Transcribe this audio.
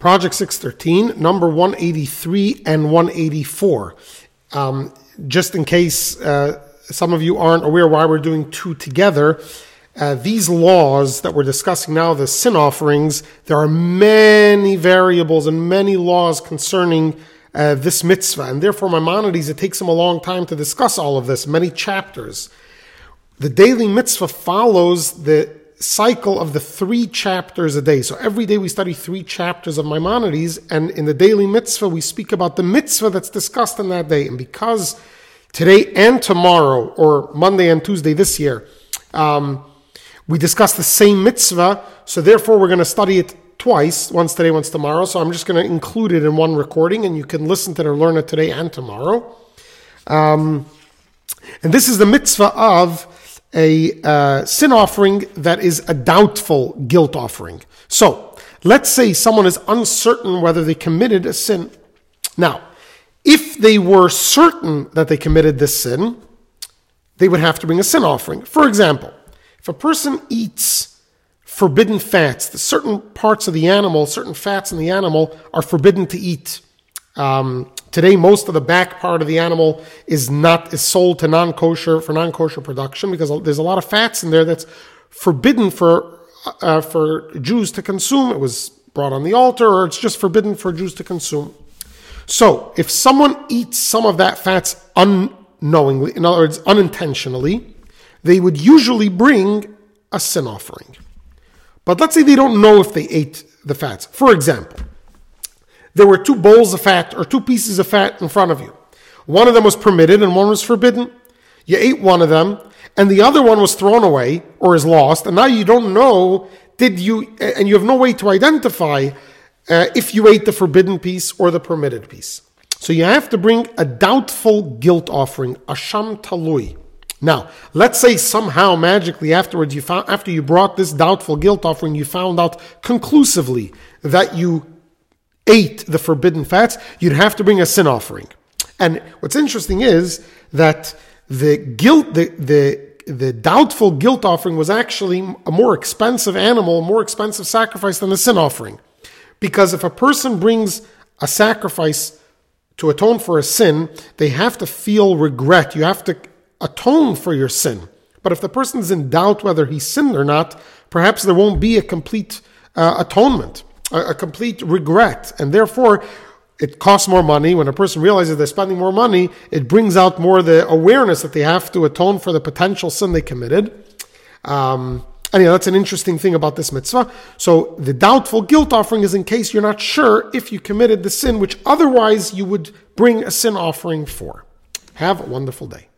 Project 613, number 183 and 184. Um, just in case uh, some of you aren't aware why we're doing two together, uh, these laws that we're discussing now, the sin offerings, there are many variables and many laws concerning uh, this mitzvah. And therefore, Maimonides, it takes him a long time to discuss all of this, many chapters. The daily mitzvah follows the cycle of the three chapters a day. So every day we study three chapters of Maimonides, and in the daily mitzvah, we speak about the mitzvah that's discussed in that day. And because today and tomorrow, or Monday and Tuesday this year, um, we discuss the same mitzvah, so therefore we're going to study it twice, once today, once tomorrow. So I'm just going to include it in one recording, and you can listen to it or learn it today and tomorrow. Um, and this is the mitzvah of a uh, sin offering that is a doubtful guilt offering. So, let's say someone is uncertain whether they committed a sin. Now, if they were certain that they committed this sin, they would have to bring a sin offering. For example, if a person eats forbidden fats, certain parts of the animal, certain fats in the animal are forbidden to eat. Um, Today, most of the back part of the animal is not is sold to non-kosher for non-kosher production because there's a lot of fats in there that's forbidden for uh, for Jews to consume. It was brought on the altar, or it's just forbidden for Jews to consume. So, if someone eats some of that fats unknowingly, in other words, unintentionally, they would usually bring a sin offering. But let's say they don't know if they ate the fats. For example, there were two bowls of fat or two pieces of fat in front of you. One of them was permitted and one was forbidden. You ate one of them and the other one was thrown away or is lost. And now you don't know, did you, and you have no way to identify uh, if you ate the forbidden piece or the permitted piece. So you have to bring a doubtful guilt offering, asham talui. Now, let's say somehow magically afterwards you found, after you brought this doubtful guilt offering, you found out conclusively that you ate the forbidden fats, you'd have to bring a sin offering. And what's interesting is that the guilt, the, the, the doubtful guilt offering was actually a more expensive animal, a more expensive sacrifice than the sin offering. Because if a person brings a sacrifice to atone for a sin, they have to feel regret. You have to atone for your sin. But if the person is in doubt whether he sinned or not, perhaps there won't be a complete uh, atonement a, a complete regret. And therefore, it costs more money. When a person realizes they're spending more money, it brings out more the awareness that they have to atone for the potential sin they committed. Um, Anyhow, that's an interesting thing about this mitzvah. So the doubtful guilt offering is in case you're not sure if you committed the sin, which otherwise you would bring a sin offering for. Have a wonderful day.